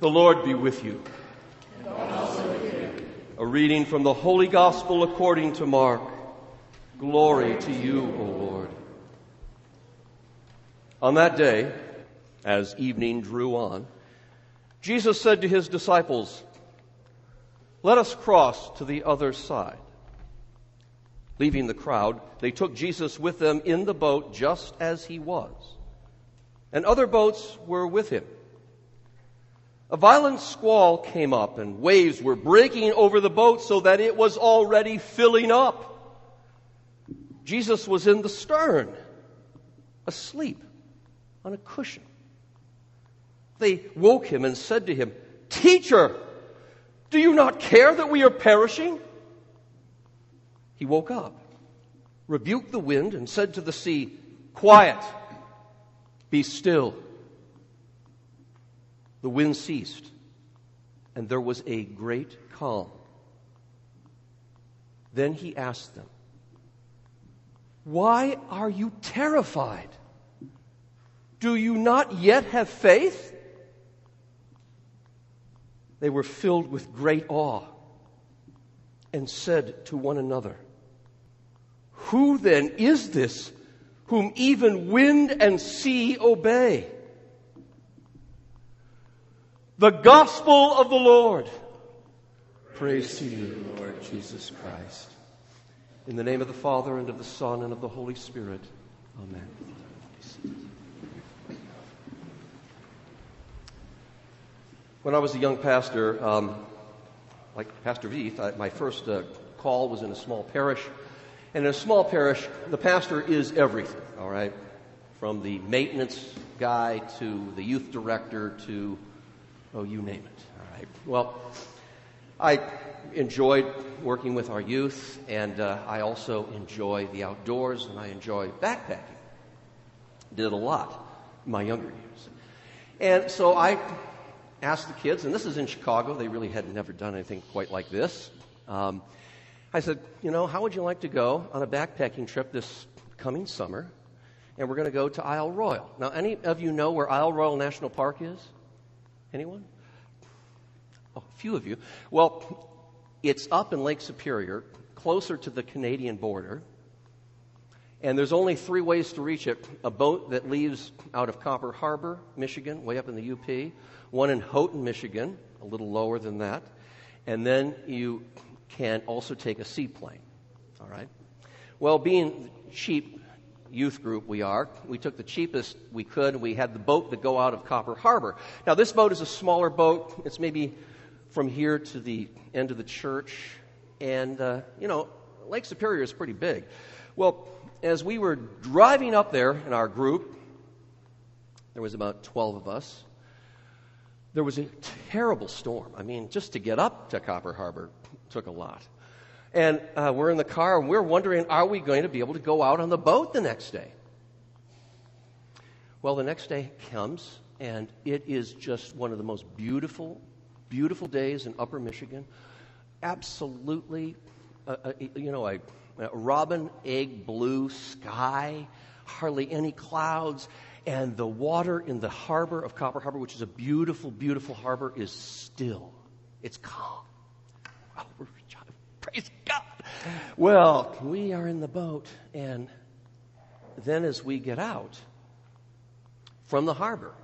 The Lord be with you. With A reading from the Holy Gospel according to Mark. Glory to you, O Lord. On that day, as evening drew on, Jesus said to his disciples, Let us cross to the other side. Leaving the crowd, they took Jesus with them in the boat just as he was. And other boats were with him. A violent squall came up and waves were breaking over the boat so that it was already filling up. Jesus was in the stern, asleep on a cushion. They woke him and said to him, Teacher, do you not care that we are perishing? He woke up, rebuked the wind, and said to the sea, Quiet, be still. The wind ceased, and there was a great calm. Then he asked them, Why are you terrified? Do you not yet have faith? They were filled with great awe and said to one another, who then is this whom even wind and sea obey? The gospel of the Lord. Praise to you, Lord Jesus Christ. In the name of the Father, and of the Son, and of the Holy Spirit. Amen. When I was a young pastor, um, like Pastor Veith, I, my first uh, call was in a small parish and in a small parish, the pastor is everything, all right? From the maintenance guy to the youth director to, oh, you name it, all right? Well, I enjoyed working with our youth, and uh, I also enjoy the outdoors, and I enjoy backpacking. Did a lot in my younger years. And so I asked the kids, and this is in Chicago, they really had never done anything quite like this. Um, I said, you know, how would you like to go on a backpacking trip this coming summer? And we're going to go to Isle Royale. Now, any of you know where Isle Royale National Park is? Anyone? Oh, a few of you. Well, it's up in Lake Superior, closer to the Canadian border. And there's only three ways to reach it a boat that leaves out of Copper Harbor, Michigan, way up in the UP, one in Houghton, Michigan, a little lower than that. And then you can also take a seaplane. All right? Well, being cheap youth group we are, we took the cheapest we could we had the boat that go out of Copper Harbor. Now, this boat is a smaller boat. It's maybe from here to the end of the church. And, uh, you know, Lake Superior is pretty big. Well, as we were driving up there in our group, there was about 12 of us. There was a terrible storm. I mean, just to get up to Copper Harbor took a lot. And uh, we're in the car and we're wondering, are we going to be able to go out on the boat the next day? Well, the next day comes and it is just one of the most beautiful, beautiful days in Upper Michigan. Absolutely, uh, uh, you know, a, a robin egg blue sky, hardly any clouds, and the water in the harbor of Copper Harbor, which is a beautiful, beautiful harbor, is still. It's calm. Praise God. Well, we are in the boat, and then as we get out from the harbor,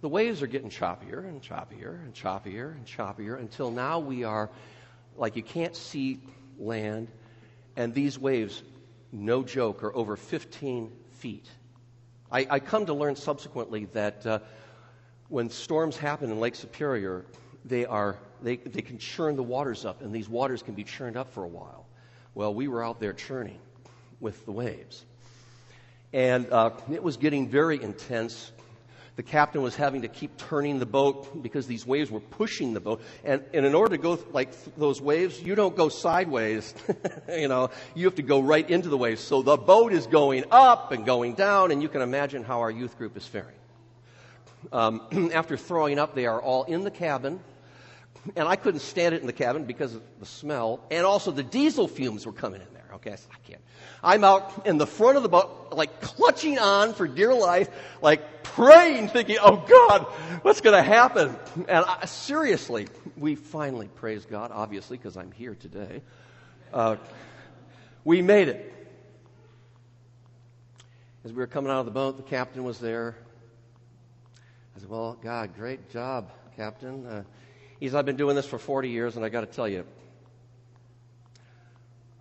the waves are getting choppier and choppier and choppier and choppier until now we are like you can't see land, and these waves, no joke, are over 15 feet. I, I come to learn subsequently that uh, when storms happen in Lake Superior, they are they, they can churn the waters up, and these waters can be churned up for a while. Well, we were out there churning with the waves. And uh, it was getting very intense. The captain was having to keep turning the boat because these waves were pushing the boat. And, and in order to go like th- those waves, you don't go sideways. you know, you have to go right into the waves. So the boat is going up and going down, and you can imagine how our youth group is faring. Um, after throwing up, they are all in the cabin and I couldn't stand it in the cabin because of the smell, and also the diesel fumes were coming in there. Okay, I, said, I can't. I'm out in the front of the boat, like clutching on for dear life, like praying, thinking, oh God, what's going to happen? And I, seriously, we finally, praise God, obviously, because I'm here today. Uh, we made it. As we were coming out of the boat, the captain was there. I said, Well, God, great job, Captain. Uh, he's, I've been doing this for 40 years, and I got to tell you,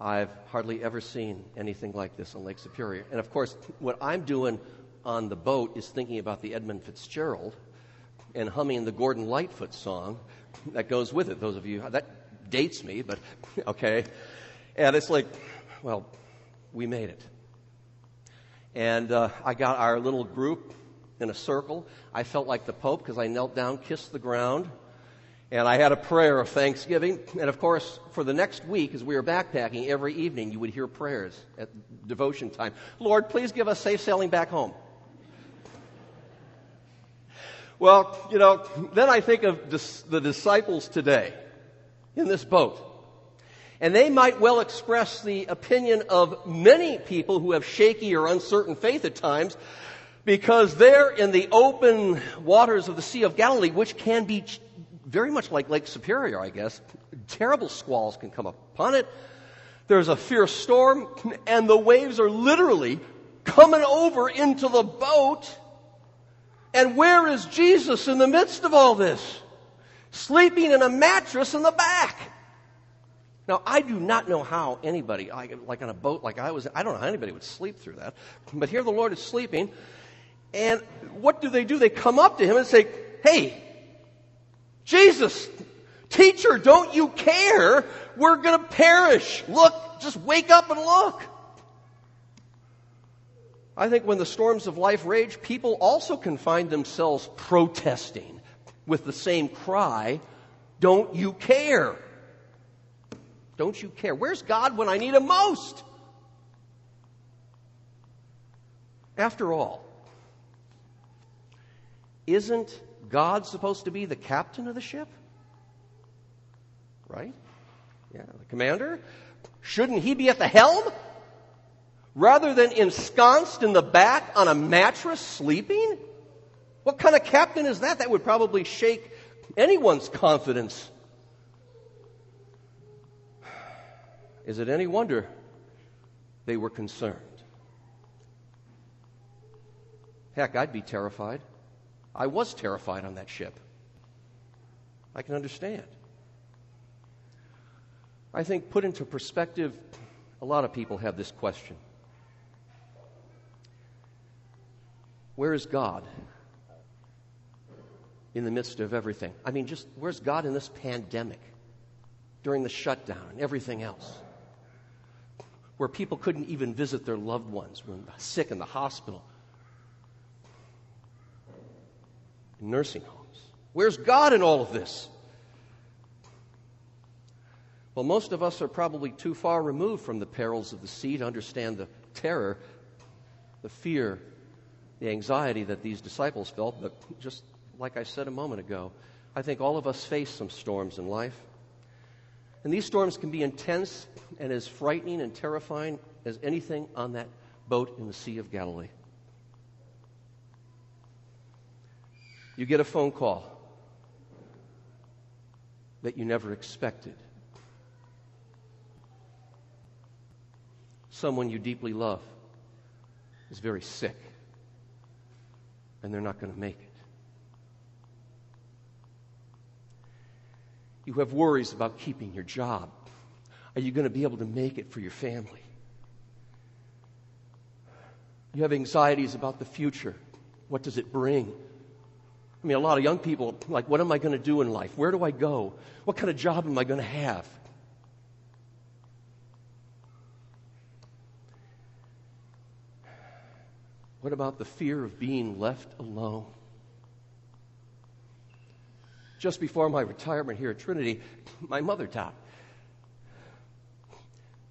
I've hardly ever seen anything like this on Lake Superior. And of course, what I'm doing on the boat is thinking about the Edmund Fitzgerald and humming the Gordon Lightfoot song that goes with it. Those of you, that dates me, but okay. And it's like, well, we made it. And uh, I got our little group in a circle. I felt like the Pope because I knelt down, kissed the ground, and I had a prayer of thanksgiving. And of course, for the next week, as we were backpacking, every evening you would hear prayers at devotion time. Lord, please give us safe sailing back home. Well, you know, then I think of the disciples today in this boat. And they might well express the opinion of many people who have shaky or uncertain faith at times because they're in the open waters of the Sea of Galilee, which can be very much like Lake Superior, I guess. Terrible squalls can come upon it. There's a fierce storm, and the waves are literally coming over into the boat. And where is Jesus in the midst of all this? Sleeping in a mattress in the back. Now, I do not know how anybody, like on a boat like I was, I don't know how anybody would sleep through that. But here the Lord is sleeping. And what do they do? They come up to him and say, Hey, Jesus, teacher, don't you care? We're going to perish. Look, just wake up and look. I think when the storms of life rage, people also can find themselves protesting with the same cry, Don't you care? Don't you care? Where's God when I need him most? After all, isn't God supposed to be the captain of the ship? Right? Yeah, the commander. Shouldn't he be at the helm? Rather than ensconced in the back on a mattress sleeping? What kind of captain is that? That would probably shake anyone's confidence Is it any wonder they were concerned? Heck, I'd be terrified. I was terrified on that ship. I can understand. I think, put into perspective, a lot of people have this question Where is God in the midst of everything? I mean, just where's God in this pandemic, during the shutdown, and everything else? where people couldn't even visit their loved ones sick in the hospital, in nursing homes. Where's God in all of this? Well, most of us are probably too far removed from the perils of the sea to understand the terror, the fear, the anxiety that these disciples felt. But just like I said a moment ago, I think all of us face some storms in life. And these storms can be intense and as frightening and terrifying as anything on that boat in the Sea of Galilee. You get a phone call that you never expected. Someone you deeply love is very sick, and they're not going to make it. You have worries about keeping your job. Are you going to be able to make it for your family? You have anxieties about the future. What does it bring? I mean, a lot of young people, like, what am I going to do in life? Where do I go? What kind of job am I going to have? What about the fear of being left alone? just before my retirement here at Trinity, my mother died.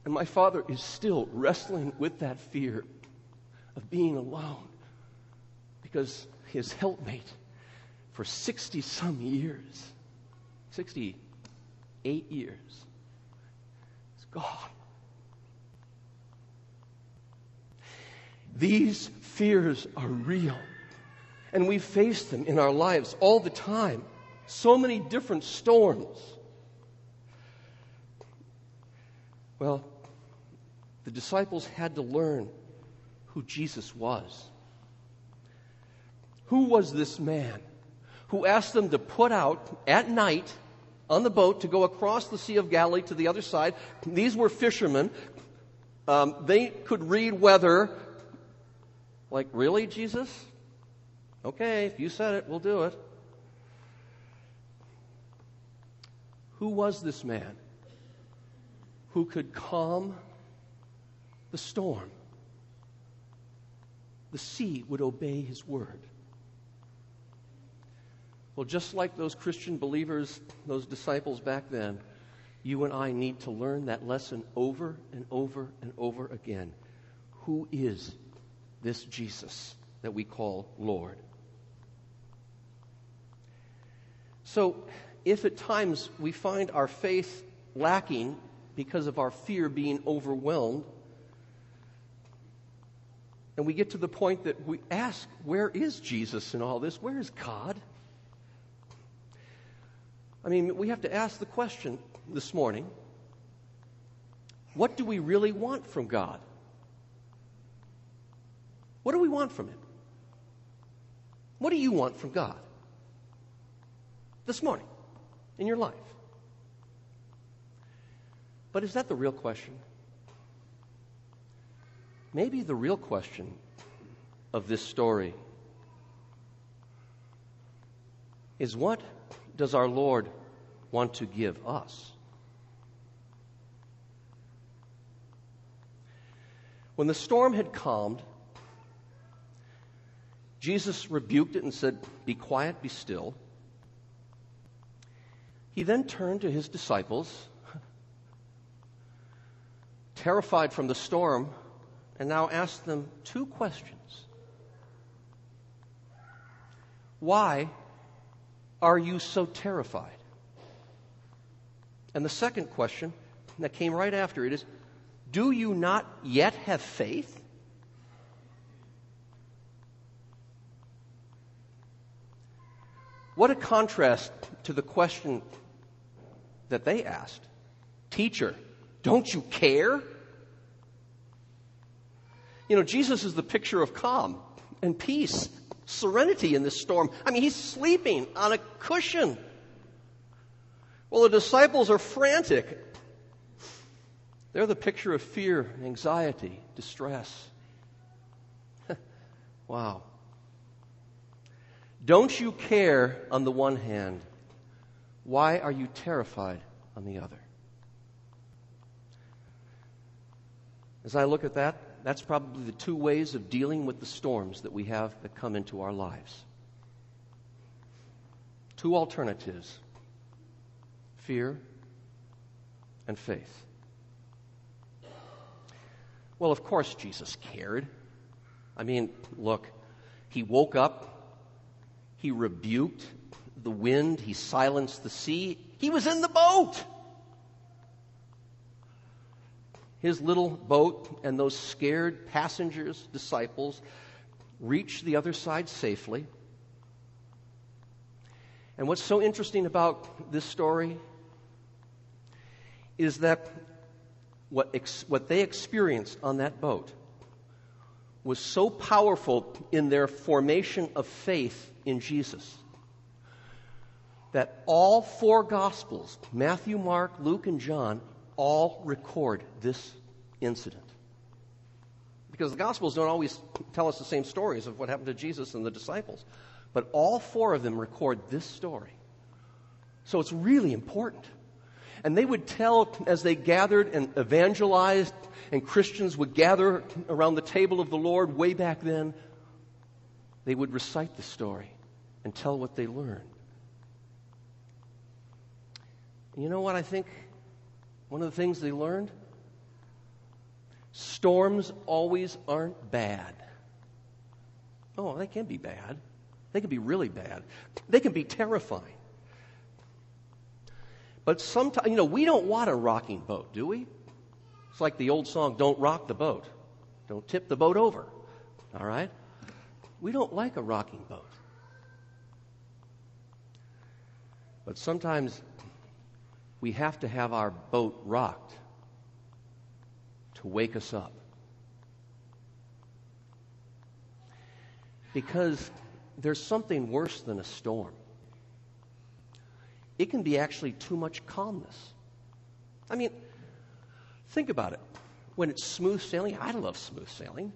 And my father is still wrestling with that fear of being alone because his helpmate for 60 some years, 68 years, is gone. These fears are real. And we face them in our lives all the time. So many different storms. Well, the disciples had to learn who Jesus was. Who was this man who asked them to put out at night on the boat to go across the Sea of Galilee to the other side? These were fishermen. Um, they could read weather. Like, really, Jesus? Okay, if you said it, we'll do it. Who was this man who could calm the storm? The sea would obey his word. Well, just like those Christian believers, those disciples back then, you and I need to learn that lesson over and over and over again. Who is this Jesus that we call Lord? So, if at times we find our faith lacking because of our fear being overwhelmed, and we get to the point that we ask, where is Jesus in all this? Where is God? I mean, we have to ask the question this morning what do we really want from God? What do we want from Him? What do you want from God? this morning in your life. But is that the real question? Maybe the real question of this story is what does our Lord want to give us? When the storm had calmed, Jesus rebuked it and said, Be quiet, be still. He then turned to his disciples, terrified from the storm, and now asked them two questions. Why are you so terrified? And the second question that came right after it is Do you not yet have faith? What a contrast to the question that they asked Teacher, don't you care? You know, Jesus is the picture of calm and peace, serenity in this storm. I mean, he's sleeping on a cushion. Well, the disciples are frantic. They're the picture of fear, anxiety, distress. wow. Don't you care on the one hand why are you terrified on the other? As I look at that, that's probably the two ways of dealing with the storms that we have that come into our lives. Two alternatives fear and faith. Well, of course, Jesus cared. I mean, look, he woke up, he rebuked the wind, he silenced the sea. He was in the boat. His little boat and those scared passengers, disciples, reached the other side safely. And what's so interesting about this story is that what, ex- what they experienced on that boat was so powerful in their formation of faith in Jesus that all four Gospels, Matthew, Mark, Luke, and John, all record this incident. Because the Gospels don't always tell us the same stories of what happened to Jesus and the disciples, but all four of them record this story. So it's really important. And they would tell as they gathered and evangelized, and Christians would gather around the table of the Lord way back then, they would recite the story and tell what they learned. You know what I think? One of the things they learned? Storms always aren't bad. Oh, they can be bad. They can be really bad. They can be terrifying. But sometimes, you know, we don't want a rocking boat, do we? It's like the old song, Don't Rock the Boat. Don't tip the boat over. All right? We don't like a rocking boat. But sometimes we have to have our boat rocked to wake us up. Because there's something worse than a storm. It can be actually too much calmness. I mean, think about it. When it's smooth sailing, I love smooth sailing.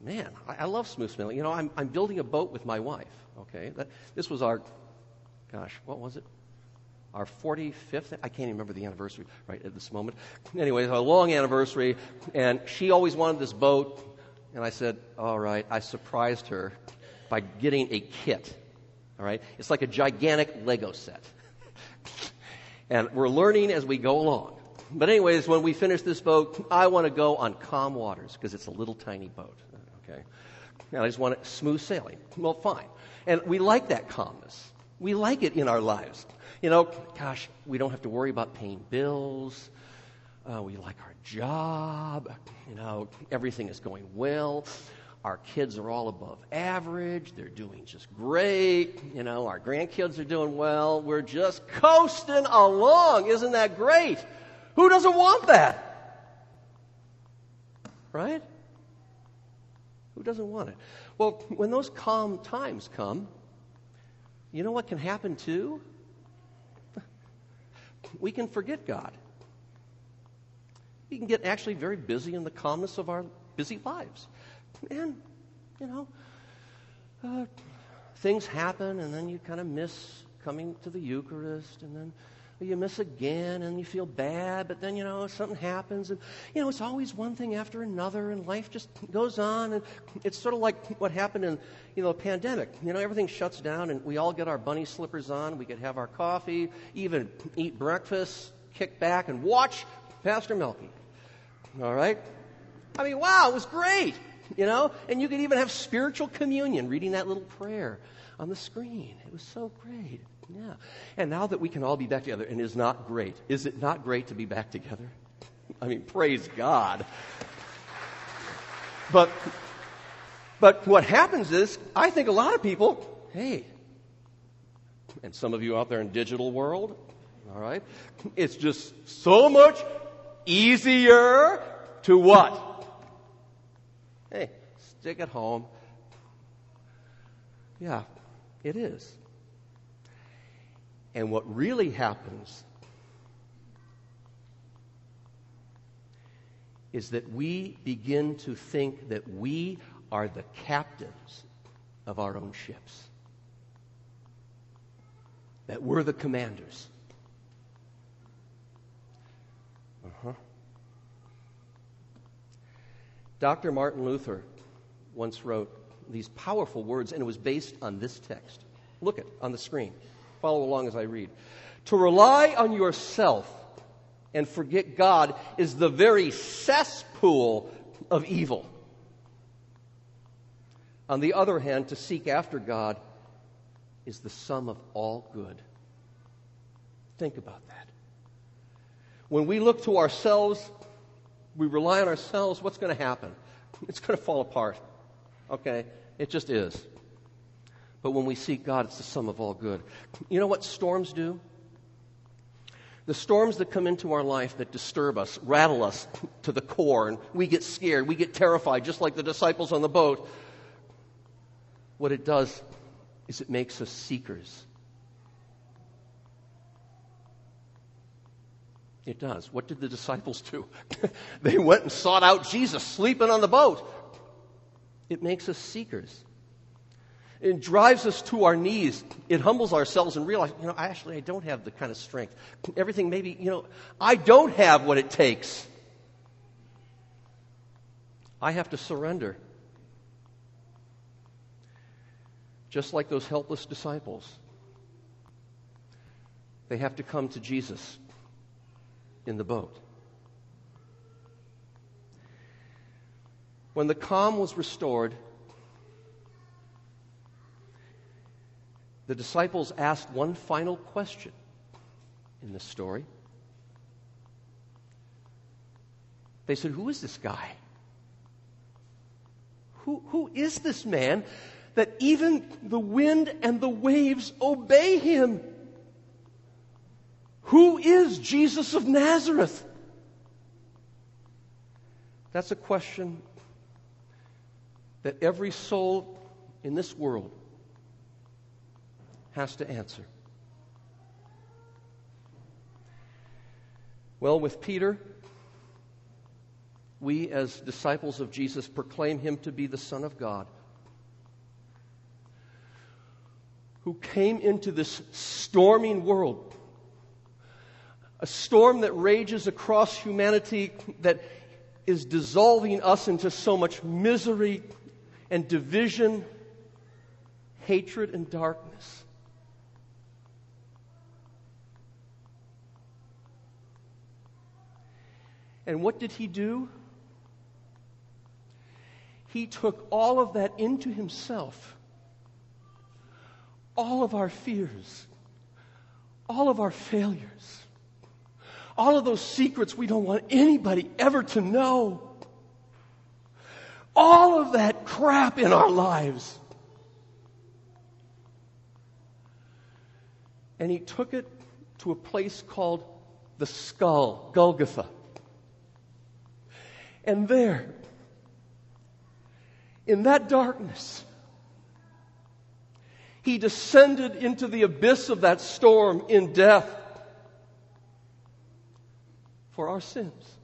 Man, I, I love smooth sailing. You know, I'm, I'm building a boat with my wife, okay? That, this was our, gosh, what was it? Our 45th, I can't even remember the anniversary right at this moment. Anyway, a long anniversary, and she always wanted this boat, and I said, all right, I surprised her by getting a kit. All right? It's like a gigantic Lego set. and we're learning as we go along. But, anyways, when we finish this boat, I want to go on calm waters because it's a little tiny boat. Okay? And I just want it smooth sailing. Well, fine. And we like that calmness. We like it in our lives. You know, gosh, we don't have to worry about paying bills. Uh, we like our job. You know, everything is going well. Our kids are all above average. They're doing just great. You know, our grandkids are doing well. We're just coasting along. Isn't that great? Who doesn't want that? Right? Who doesn't want it? Well, when those calm times come, you know what can happen too? We can forget God. We can get actually very busy in the calmness of our busy lives. And, you know, uh, things happen, and then you kind of miss coming to the Eucharist, and then you miss again, and you feel bad, but then, you know, something happens, and, you know, it's always one thing after another, and life just goes on, and it's sort of like what happened in, you know, a pandemic. You know, everything shuts down, and we all get our bunny slippers on, we could have our coffee, even eat breakfast, kick back, and watch Pastor Melky. All right? I mean, wow, it was great you know? And you could even have spiritual communion reading that little prayer on the screen. It was so great. Yeah. And now that we can all be back together, and is not great. Is it not great to be back together? I mean, praise God. But but what happens is, I think a lot of people, hey, and some of you out there in digital world, all right, it's just so much easier to what? Hey, stick at home. Yeah, it is. And what really happens is that we begin to think that we are the captains of our own ships, that we're the commanders. Uh-huh. Dr. Martin Luther once wrote these powerful words, and it was based on this text. Look at on the screen. Follow along as I read. To rely on yourself and forget God is the very cesspool of evil. On the other hand, to seek after God is the sum of all good. Think about that. When we look to ourselves we rely on ourselves, what's going to happen? It's going to fall apart. Okay? It just is. But when we seek God, it's the sum of all good. You know what storms do? The storms that come into our life that disturb us, rattle us to the core, and we get scared, we get terrified, just like the disciples on the boat. What it does is it makes us seekers. It does. What did the disciples do? they went and sought out Jesus sleeping on the boat. It makes us seekers. It drives us to our knees. It humbles ourselves and realize, you know, actually, I don't have the kind of strength. Everything maybe, you know, I don't have what it takes. I have to surrender. Just like those helpless disciples. They have to come to Jesus in the boat. When the calm was restored, the disciples asked one final question in this story. They said, Who is this guy? Who, who is this man that even the wind and the waves obey him? Who is Jesus of Nazareth? That's a question that every soul in this world has to answer. Well, with Peter, we as disciples of Jesus proclaim him to be the Son of God, who came into this storming world, a storm that rages across humanity that is dissolving us into so much misery and division, hatred and darkness. And what did he do? He took all of that into himself. All of our fears, all of our failures, all of those secrets we don't want anybody ever to know. All of that crap in our lives. And he took it to a place called the skull, Golgotha. And there, in that darkness, he descended into the abyss of that storm in death for our sins.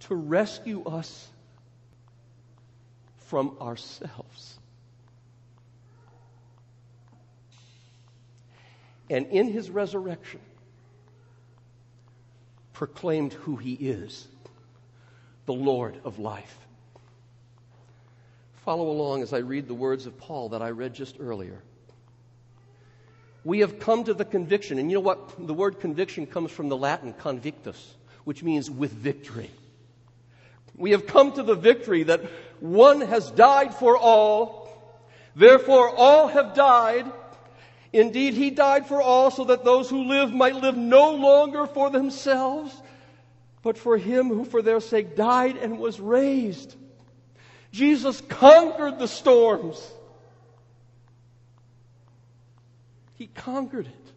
To rescue us from ourselves. And in his resurrection, proclaimed who he is the Lord of life. Follow along as I read the words of Paul that I read just earlier. We have come to the conviction, and you know what? The word conviction comes from the Latin convictus, which means with victory. We have come to the victory that one has died for all, therefore all have died. Indeed, he died for all so that those who live might live no longer for themselves, but for him who for their sake died and was raised. Jesus conquered the storms. He conquered it.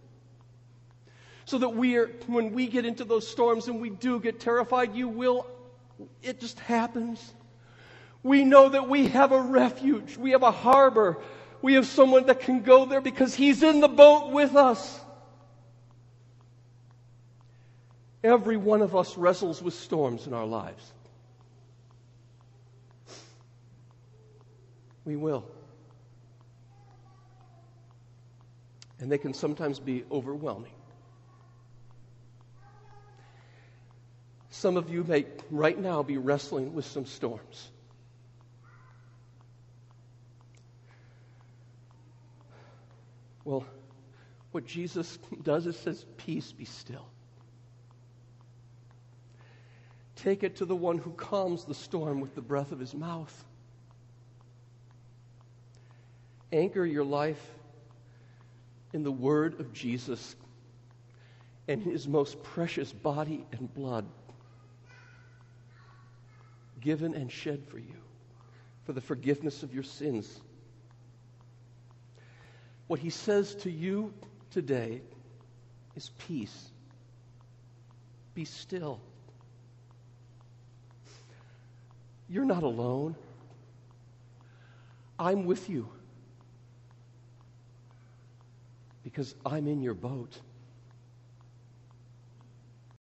So that we are, when we get into those storms and we do get terrified, you will, it just happens. We know that we have a refuge. We have a harbor. We have someone that can go there because he's in the boat with us. Every one of us wrestles with storms in our lives. We will. And they can sometimes be overwhelming. Some of you may right now be wrestling with some storms. Well, what Jesus does is says, Peace, be still. Take it to the one who calms the storm with the breath of his mouth. Anchor your life in the word of Jesus and his most precious body and blood given and shed for you for the forgiveness of your sins. What he says to you today is peace. Be still. You're not alone. I'm with you because I'm in your boat.